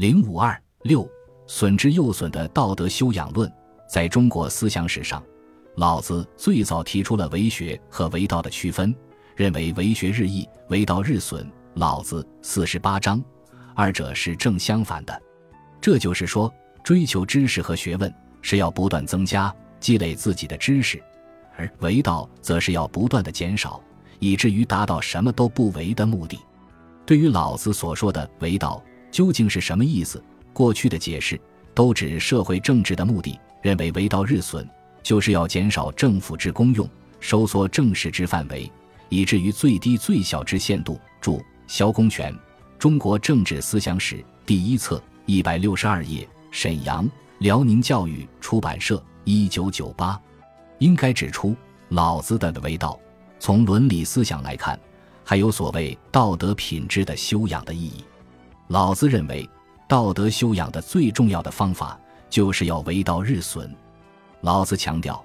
零五二六，损之又损的道德修养论，在中国思想史上，老子最早提出了为学和为道的区分，认为为学日益，为道日损。老子四十八章，二者是正相反的。这就是说，追求知识和学问是要不断增加、积累自己的知识，而为道则是要不断的减少，以至于达到什么都不为的目的。对于老子所说的为道究竟是什么意思，过去的解释都指社会政治的目的，认为为道日损，就是要减少政府之功用，收缩政事之范围，以至于最低最小之限度。注。萧公权，《中国政治思想史》第一册一百六十二页，沈阳辽宁教育出版社，一九九八。应该指出，老子的为道，从伦理思想来看，还有所谓道德品质的修养的意义。老子认为，道德修养的最重要的方法，就是要为道日损。老子强调，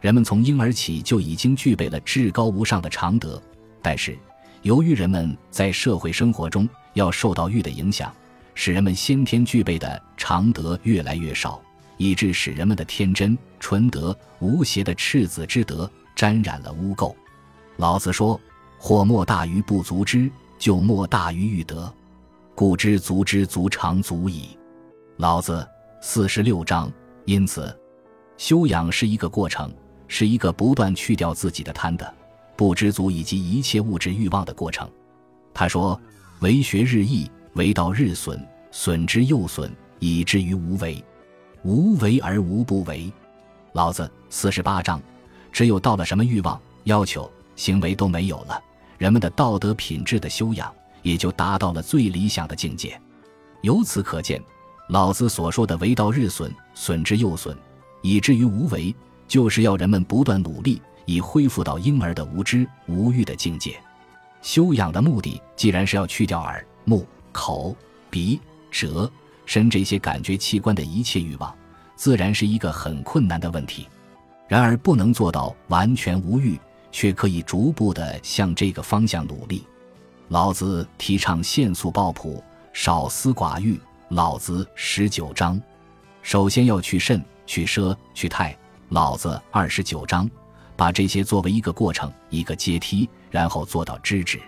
人们从婴儿起就已经具备了至高无上的常德，但是。由于人们在社会生活中要受到欲的影响，使人们先天具备的常德越来越少，以致使人们的天真、纯德、无邪的赤子之德沾染了污垢。老子说：“或莫大于不足之，就莫大于欲德。故知足之足常足矣。”老子四十六章。因此，修养是一个过程，是一个不断去掉自己的贪的。不知足以及一切物质欲望的过程。他说：“为学日益，为道日损，损之又损，以至于无为。无为而无不为。”老子四十八章。只有到了什么欲望、要求、行为都没有了，人们的道德品质的修养也就达到了最理想的境界。由此可见，老子所说的“为道日损，损之又损，以至于无为”，就是要人们不断努力。以恢复到婴儿的无知无欲的境界，修养的目的既然是要去掉耳、目、口、鼻、舌、身这些感觉器官的一切欲望，自然是一个很困难的问题。然而，不能做到完全无欲，却可以逐步的向这个方向努力。老子提倡限速抱朴，少思寡欲。老子十九章，首先要去肾、去奢、去泰。老子二十九章。把这些作为一个过程，一个阶梯，然后做到知止。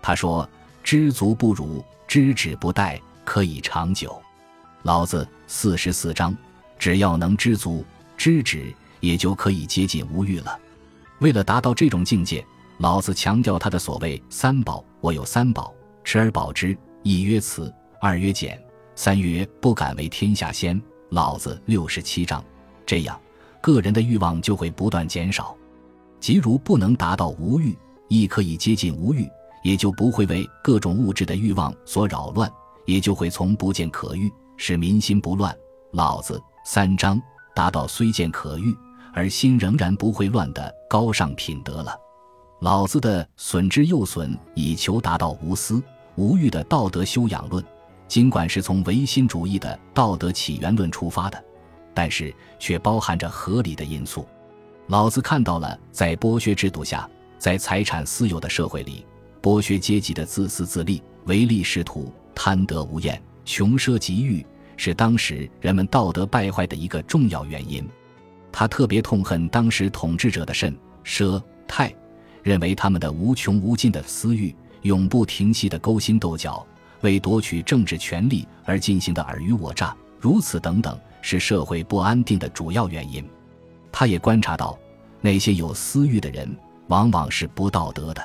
他说：“知足不辱，知止不殆，可以长久。”老子四十四章，只要能知足、知止，也就可以接近无欲了。为了达到这种境界，老子强调他的所谓三宝：我有三宝，持而保之。一曰慈，二曰俭，三曰不敢为天下先。老子六十七章，这样。个人的欲望就会不断减少，即如不能达到无欲，亦可以接近无欲，也就不会为各种物质的欲望所扰乱，也就会从不见可欲，使民心不乱。老子三章达到虽见可欲，而心仍然不会乱的高尚品德了。老子的损之又损，以求达到无私无欲的道德修养论，尽管是从唯心主义的道德起源论出发的。但是却包含着合理的因素。老子看到了，在剥削制度下，在财产私有的社会里，剥削阶级的自私自利、唯利是图、贪得无厌、穷奢极欲，是当时人们道德败坏的一个重要原因。他特别痛恨当时统治者的甚奢泰，认为他们的无穷无尽的私欲、永不停息的勾心斗角、为夺取政治权力而进行的尔虞我诈，如此等等。是社会不安定的主要原因。他也观察到，那些有私欲的人往往是不道德的，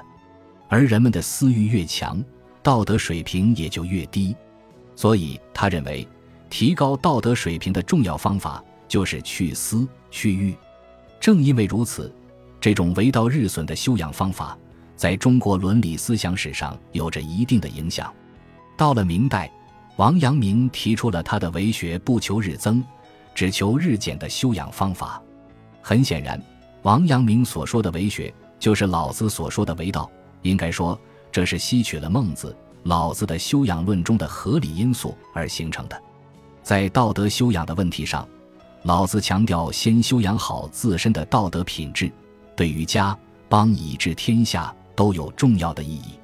而人们的私欲越强，道德水平也就越低。所以，他认为提高道德水平的重要方法就是去私去欲。正因为如此，这种为道日损的修养方法，在中国伦理思想史上有着一定的影响。到了明代。王阳明提出了他的为学不求日增，只求日减的修养方法。很显然，王阳明所说的为学，就是老子所说的为道。应该说，这是吸取了孟子、老子的修养论中的合理因素而形成的。在道德修养的问题上，老子强调先修养好自身的道德品质，对于家邦以至天下都有重要的意义。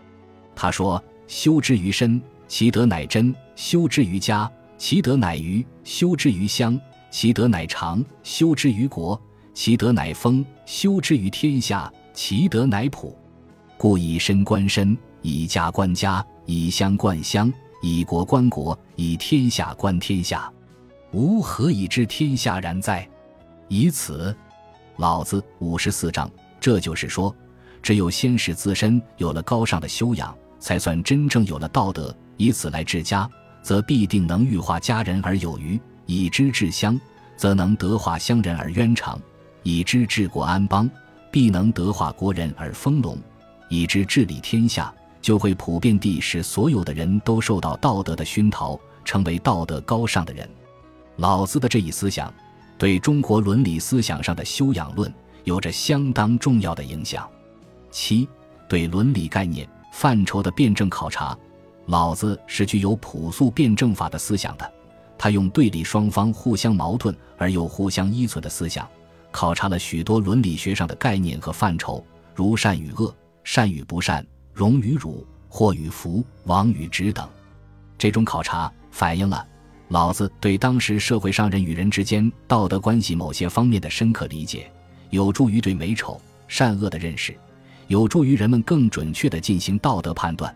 他说：“修之于身。”其德乃真，修之于家，其德乃余，修之于乡；其德乃长，修之于国；其德乃丰，修之于天下；其德乃普。故以身观身，以家观家，以乡观乡，以国观国，以天下观天下。吾何以知天下然哉？以此，老子五十四章。这就是说，只有先使自身有了高尚的修养，才算真正有了道德。以此来治家，则必定能育化家人而有余；以之治乡，则能德化乡人而渊长；以之治国安邦，必能德化国人而丰隆；以之治理天下，就会普遍地使所有的人都受到道德的熏陶，成为道德高尚的人。老子的这一思想，对中国伦理思想上的修养论。有着相当重要的影响。七，对伦理概念范畴的辩证考察，老子是具有朴素辩证法的思想的。他用对立双方互相矛盾而又互相依存的思想，考察了许多伦理学上的概念和范畴，如善与恶、善与不善、荣与辱、祸与福、亡与直等。这种考察反映了老子对当时社会上人与人之间道德关系某些方面的深刻理解。有助于对美丑善恶的认识，有助于人们更准确地进行道德判断，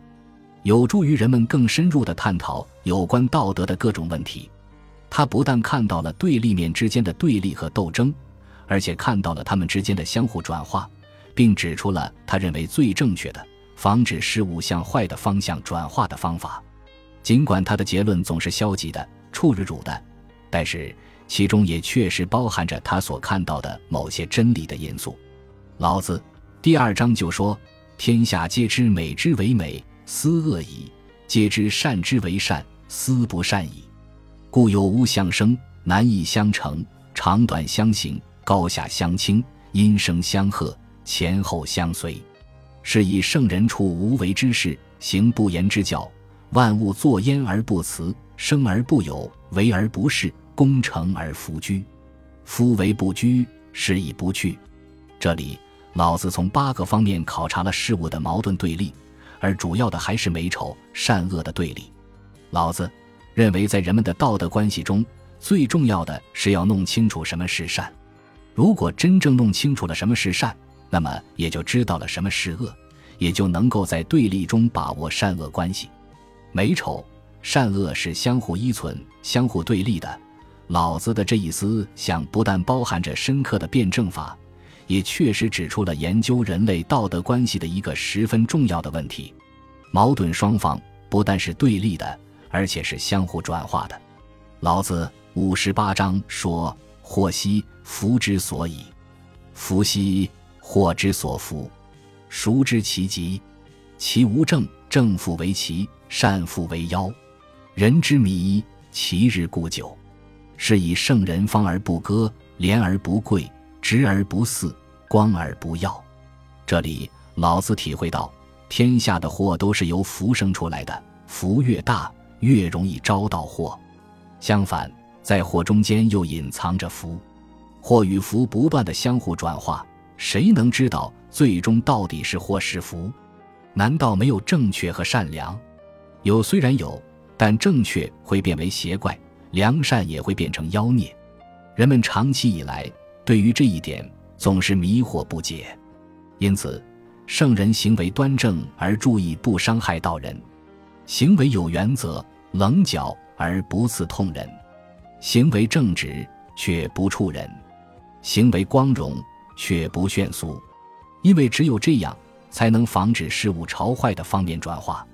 有助于人们更深入地探讨有关道德的各种问题。他不但看到了对立面之间的对立和斗争，而且看到了他们之间的相互转化，并指出了他认为最正确的防止事物向坏的方向转化的方法。尽管他的结论总是消极的、处日主的，但是。其中也确实包含着他所看到的某些真理的因素。老子第二章就说：“天下皆知美之为美，斯恶已；皆知善之为善，斯不善已。故有无相生，难易相成，长短相形，高下相倾，音声相和，前后相随。是以圣人处无为之事，行不言之教。万物作焉而不辞，生而不有，为而不恃。”功成而弗居，夫为不居，是以不去。这里，老子从八个方面考察了事物的矛盾对立，而主要的还是美丑善恶的对立。老子认为，在人们的道德关系中，最重要的是要弄清楚什么是善。如果真正弄清楚了什么是善，那么也就知道了什么是恶，也就能够在对立中把握善恶关系。美丑善恶是相互依存、相互对立的。老子的这一思想不但包含着深刻的辩证法，也确实指出了研究人类道德关系的一个十分重要的问题：矛盾双方不但是对立的，而且是相互转化的。老子五十八章说：“祸兮福之所以，福兮祸之所伏。孰知其极？其无正，正复为奇，善复为妖。人之迷，其日固久。”是以圣人方而不割，廉而不贵，直而不肆，光而不耀。这里老子体会到，天下的祸都是由福生出来的，福越大，越容易招到祸。相反，在祸中间又隐藏着福，祸与福不断的相互转化，谁能知道最终到底是祸是福？难道没有正确和善良？有虽然有，但正确会变为邪怪。良善也会变成妖孽，人们长期以来对于这一点总是迷惑不解，因此，圣人行为端正而注意不伤害到人，行为有原则、棱角而不刺痛人，行为正直却不触人，行为光荣却不炫俗，因为只有这样，才能防止事物朝坏的方面转化。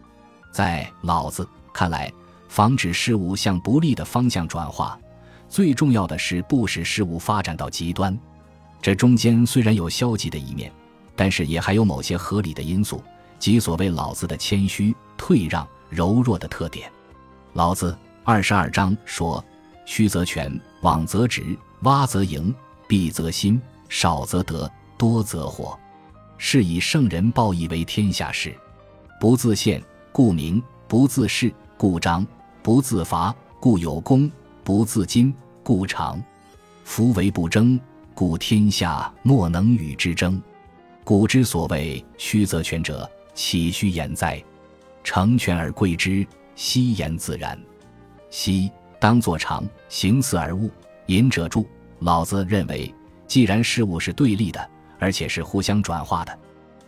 在老子看来。防止事物向不利的方向转化，最重要的是不使事物发展到极端。这中间虽然有消极的一面，但是也还有某些合理的因素，即所谓老子的谦虚、退让、柔弱的特点。老子二十二章说：“虚则全，枉则直，洼则盈，敝则新，少则得，多则惑。是以圣人报以为天下事，不自见，故明；不自恃，故彰。”不自伐，故有功；不自矜，故长。夫为不争，故天下莫能与之争。古之所谓虚则全者，岂虚言哉？成全而贵之，奚言自然？奚当作常，行似而物。隐者著：老子认为，既然事物是对立的，而且是互相转化的，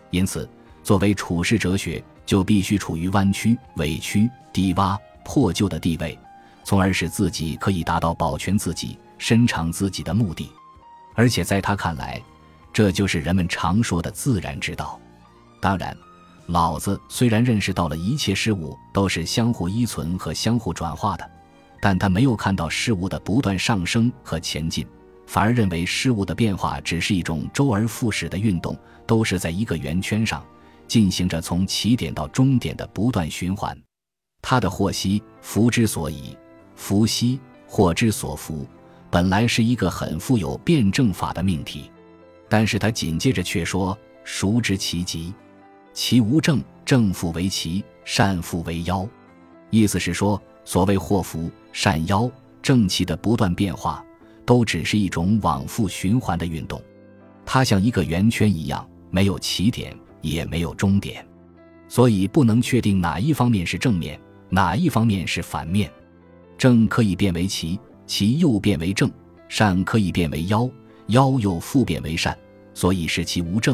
因此作为处世哲学，就必须处于弯曲、委屈、低洼、破旧的地位，从而使自己可以达到保全自己、伸长自己的目的。而且在他看来，这就是人们常说的自然之道。当然，老子虽然认识到了一切事物都是相互依存和相互转化的，但他没有看到事物的不断上升和前进，反而认为事物的变化只是一种周而复始的运动，都是在一个圆圈上进行着从起点到终点的不断循环。他的祸兮福之所以，福兮祸之所伏，本来是一个很富有辩证法的命题，但是他紧接着却说：“孰知其极？其无正，正复为奇，善复为妖。”意思是说，所谓祸福、善妖、正气的不断变化，都只是一种往复循环的运动。它像一个圆圈一样，没有起点，也没有终点，所以不能确定哪一方面是正面，哪一方面是反面。正可以变为奇。奇又变为正，善可以变为妖，妖又复变为善，所以是其无正。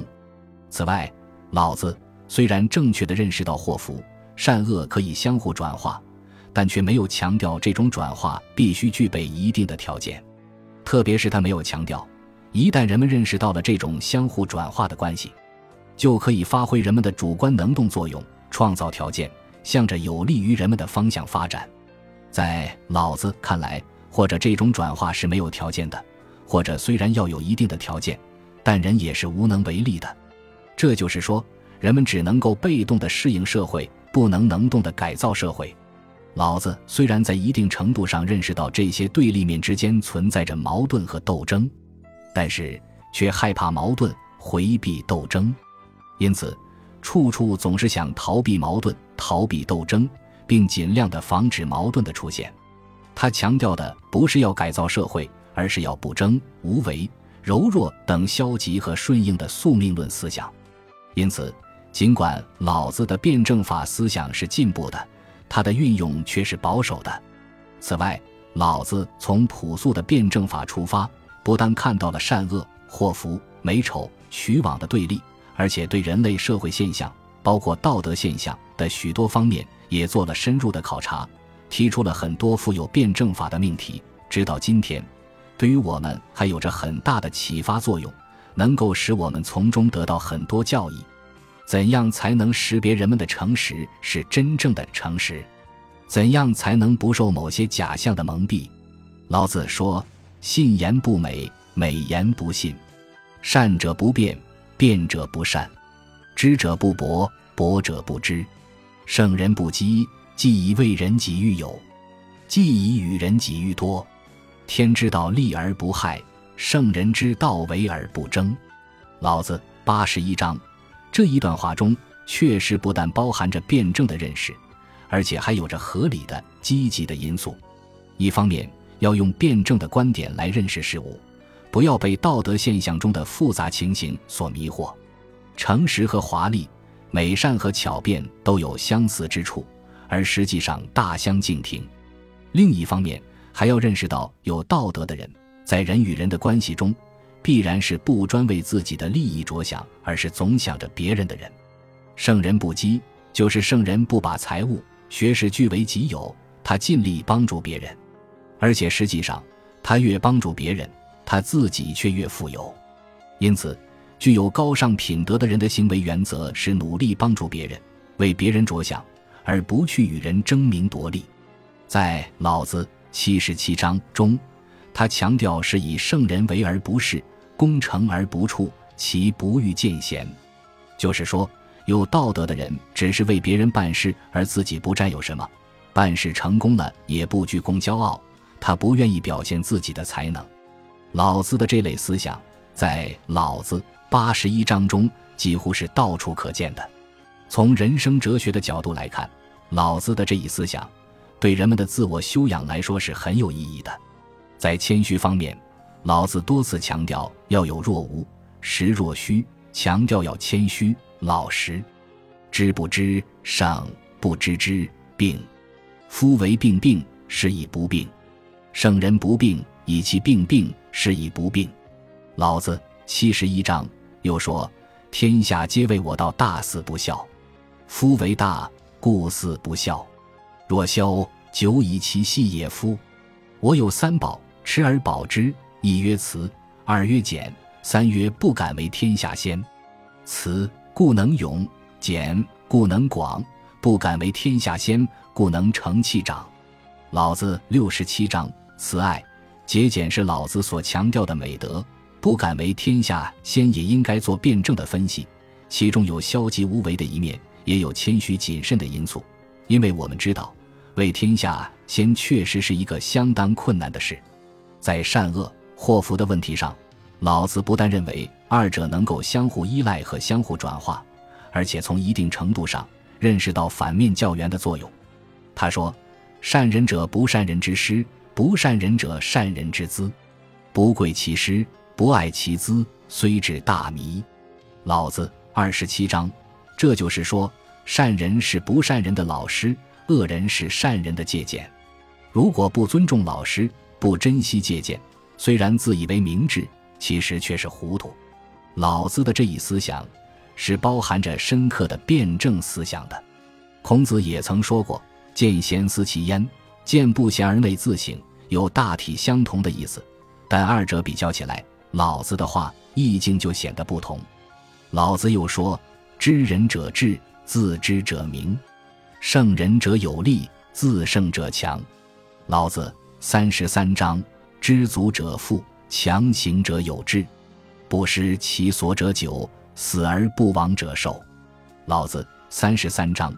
此外，老子虽然正确的认识到祸福、善恶可以相互转化，但却没有强调这种转化必须具备一定的条件。特别是他没有强调，一旦人们认识到了这种相互转化的关系，就可以发挥人们的主观能动作用，创造条件，向着有利于人们的方向发展。在老子看来。或者这种转化是没有条件的，或者虽然要有一定的条件，但人也是无能为力的。这就是说，人们只能够被动的适应社会，不能能动的改造社会。老子虽然在一定程度上认识到这些对立面之间存在着矛盾和斗争，但是却害怕矛盾，回避斗争，因此处处总是想逃避矛盾、逃避斗争，并尽量的防止矛盾的出现。他强调的不是要改造社会，而是要不争、无为、柔弱等消极和顺应的宿命论思想。因此，尽管老子的辩证法思想是进步的，他的运用却是保守的。此外，老子从朴素的辩证法出发，不但看到了善恶、祸福、美丑、取往的对立，而且对人类社会现象，包括道德现象的许多方面，也做了深入的考察。提出了很多富有辩证法的命题，直到今天，对于我们还有着很大的启发作用，能够使我们从中得到很多教益。怎样才能识别人们的诚实是真正的诚实？怎样才能不受某些假象的蒙蔽？老子说：“信言不美，美言不信；善者不辩，辩者不善；知者不博，博者不知；圣人不积。”既以为人己欲有，既以与人己欲多。天之道，利而不害；圣人之道，为而不争。老子八十一章这一段话中，确实不但包含着辩证的认识，而且还有着合理的、积极的因素。一方面，要用辩证的观点来认识事物，不要被道德现象中的复杂情形所迷惑。诚实和华丽，美善和巧辩都有相似之处。而实际上大相径庭。另一方面，还要认识到，有道德的人，在人与人的关系中，必然是不专为自己的利益着想，而是总想着别人的人。圣人不积，就是圣人不把财物、学识据为己有，他尽力帮助别人，而且实际上，他越帮助别人，他自己却越富有。因此，具有高尚品德的人的行为原则是努力帮助别人，为别人着想。而不去与人争名夺利，在老子七十七章中，他强调是以圣人为而不是，功成而不处，其不欲见贤。就是说，有道德的人只是为别人办事，而自己不占有什么，办事成功了也不居功骄傲，他不愿意表现自己的才能。老子的这类思想，在老子八十一章中几乎是到处可见的。从人生哲学的角度来看，老子的这一思想，对人们的自我修养来说是很有意义的。在谦虚方面，老子多次强调要有若无，实若虚，强调要谦虚老实。知不知，上不知之病。夫为病病，是以不病。圣人不病，以其病病，是以不病。老子七十一章又说：“天下皆为我道大肆不孝，夫为大，故肆不孝。若孝，久以其细也。夫我有三宝，持而保之：一曰慈，二曰俭，三曰不敢为天下先。慈，故能勇；俭，故能广；不敢为天下先，故能成器长。”老子六十七章。慈爱、节俭是老子所强调的美德，不敢为天下先，也应该做辩证的分析。其中有消极无为的一面，也有谦虚谨慎的因素。因为我们知道，为天下先确实是一个相当困难的事。在善恶祸福的问题上，老子不但认为二者能够相互依赖和相互转化，而且从一定程度上认识到反面教员的作用。他说：“善人者，不善人之师。”不善人者，善人之资；不贵其师，不爱其资，虽至大迷。老子二十七章，这就是说，善人是不善人的老师，恶人是善人的借鉴。如果不尊重老师，不珍惜借鉴，虽然自以为明智，其实却是糊涂。老子的这一思想，是包含着深刻的辩证思想的。孔子也曾说过：“见贤思齐焉，见不贤而内自省。”有大体相同的意思，但二者比较起来，老子的话意境就显得不同。老子又说：“知人者智，自知者明；胜人者有力，自胜者强。”老子三十三章：“知足者富，强行者有志；不失其所者久，死而不亡者寿。”老子三十三章，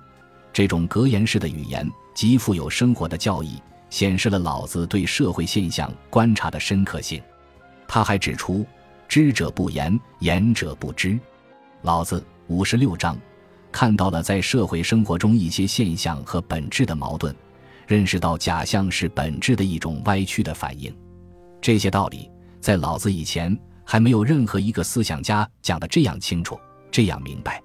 这种格言式的语言极富有生活的教义。显示了老子对社会现象观察的深刻性。他还指出：“知者不言，言者不知。”老子五十六章看到了在社会生活中一些现象和本质的矛盾，认识到假象是本质的一种歪曲的反应。这些道理在老子以前还没有任何一个思想家讲得这样清楚、这样明白。